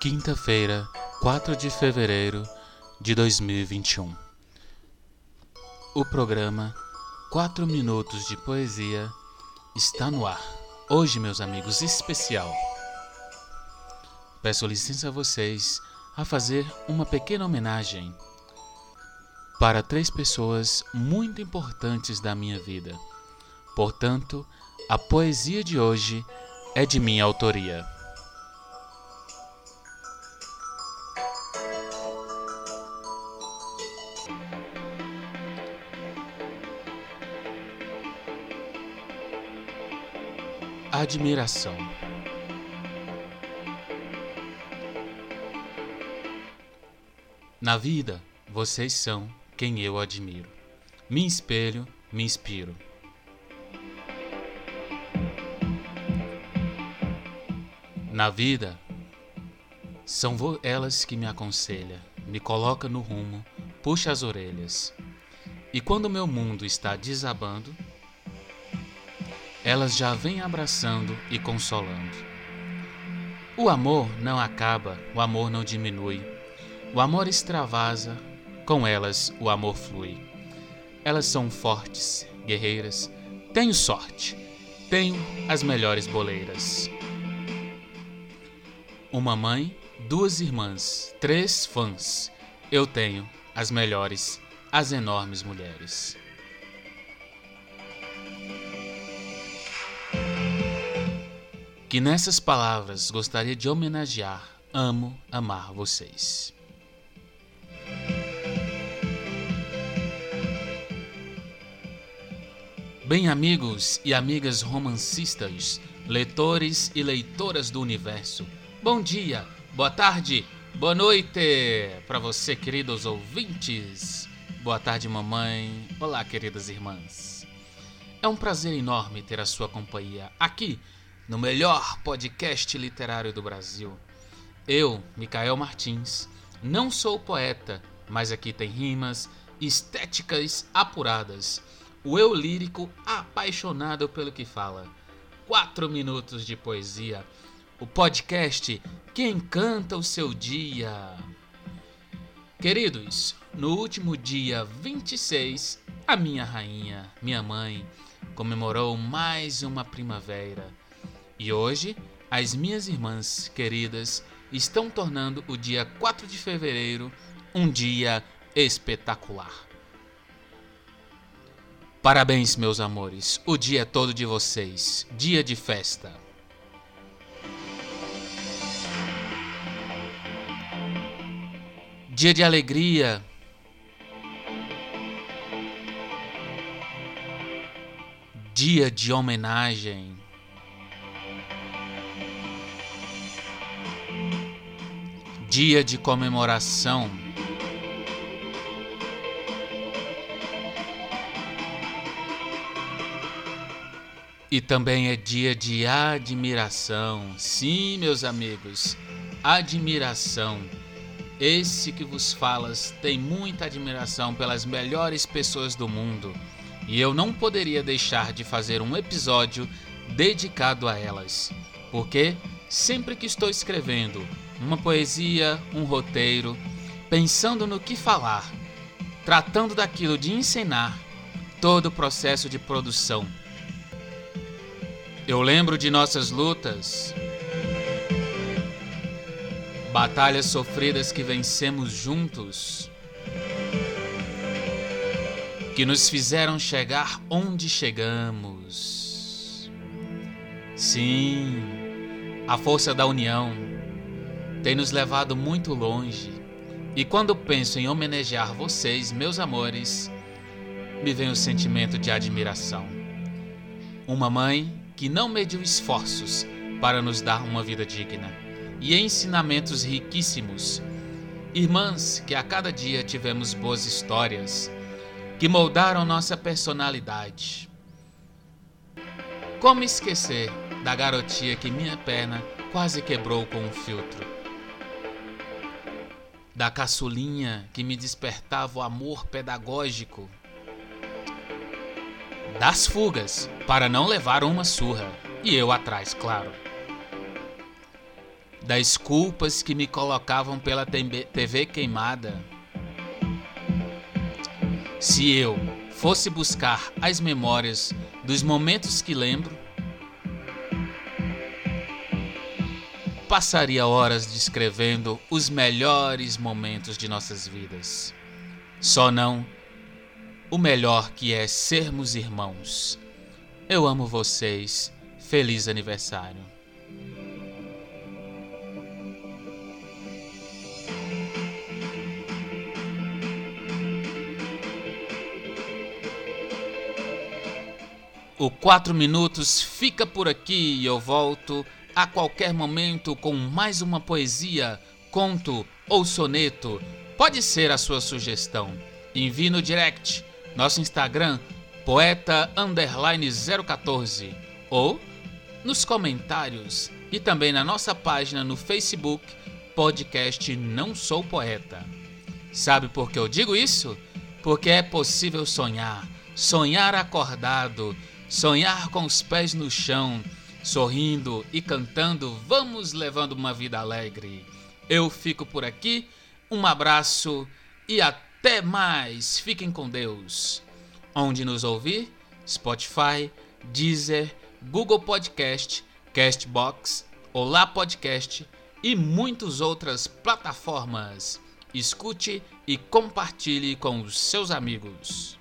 Quinta-feira, 4 de fevereiro de 2021. O programa 4 Minutos de Poesia está no ar. Hoje, meus amigos, especial. Peço licença a vocês a fazer uma pequena homenagem para três pessoas muito importantes da minha vida. Portanto, a poesia de hoje é de minha autoria. Admiração. Na vida, vocês são quem eu admiro. Me espelho, me inspiro. Na vida, são elas que me aconselham, me colocam no rumo, puxa as orelhas. E quando meu mundo está desabando, elas já vêm abraçando e consolando. O amor não acaba, o amor não diminui. O amor extravasa, com elas o amor flui. Elas são fortes, guerreiras. Tenho sorte, tenho as melhores boleiras. Uma mãe, duas irmãs, três fãs. Eu tenho as melhores, as enormes mulheres. Que nessas palavras gostaria de homenagear, amo amar vocês. Bem, amigos e amigas romancistas, leitores e leitoras do universo, bom dia, boa tarde, boa noite para você, queridos ouvintes. Boa tarde, mamãe. Olá, queridas irmãs. É um prazer enorme ter a sua companhia aqui no melhor podcast literário do Brasil. Eu, Micael Martins, não sou poeta, mas aqui tem rimas estéticas apuradas. O eu lírico apaixonado pelo que fala. Quatro minutos de poesia. O podcast que encanta o seu dia. Queridos, no último dia 26, a minha rainha, minha mãe, comemorou mais uma primavera e hoje, as minhas irmãs queridas estão tornando o dia 4 de fevereiro um dia espetacular. Parabéns, meus amores, o dia todo de vocês, dia de festa. Dia de alegria. Dia de homenagem. Dia de comemoração. E também é dia de admiração. Sim, meus amigos, admiração. Esse que vos falas tem muita admiração pelas melhores pessoas do mundo. E eu não poderia deixar de fazer um episódio dedicado a elas. Porque sempre que estou escrevendo uma poesia, um roteiro, pensando no que falar, tratando daquilo de ensinar, todo o processo de produção. Eu lembro de nossas lutas, batalhas sofridas que vencemos juntos, que nos fizeram chegar onde chegamos. Sim, a força da união tem nos levado muito longe. E quando penso em homenagear vocês, meus amores, me vem o sentimento de admiração. Uma mãe que não mediu esforços para nos dar uma vida digna e ensinamentos riquíssimos. Irmãs que a cada dia tivemos boas histórias que moldaram nossa personalidade. Como esquecer da garotinha que minha perna quase quebrou com um filtro? Da caçulinha que me despertava o amor pedagógico, das fugas para não levar uma surra, e eu atrás, claro. das culpas que me colocavam pela TV queimada. Se eu fosse buscar as memórias dos momentos que lembro, passaria horas descrevendo os melhores momentos de nossas vidas. Só não o melhor que é sermos irmãos. Eu amo vocês. Feliz aniversário. O 4 Minutos fica por aqui e eu volto a qualquer momento com mais uma poesia, conto ou soneto. Pode ser a sua sugestão. Envie no direct, nosso Instagram, poeta 014 ou nos comentários e também na nossa página no Facebook, podcast Não Sou Poeta. Sabe por que eu digo isso? Porque é possível sonhar, sonhar acordado sonhar com os pés no chão, sorrindo e cantando, vamos levando uma vida alegre. Eu fico por aqui, um abraço e até mais. Fiquem com Deus. Onde nos ouvir? Spotify, Deezer, Google Podcast, Castbox, Olá Podcast e muitas outras plataformas. Escute e compartilhe com os seus amigos.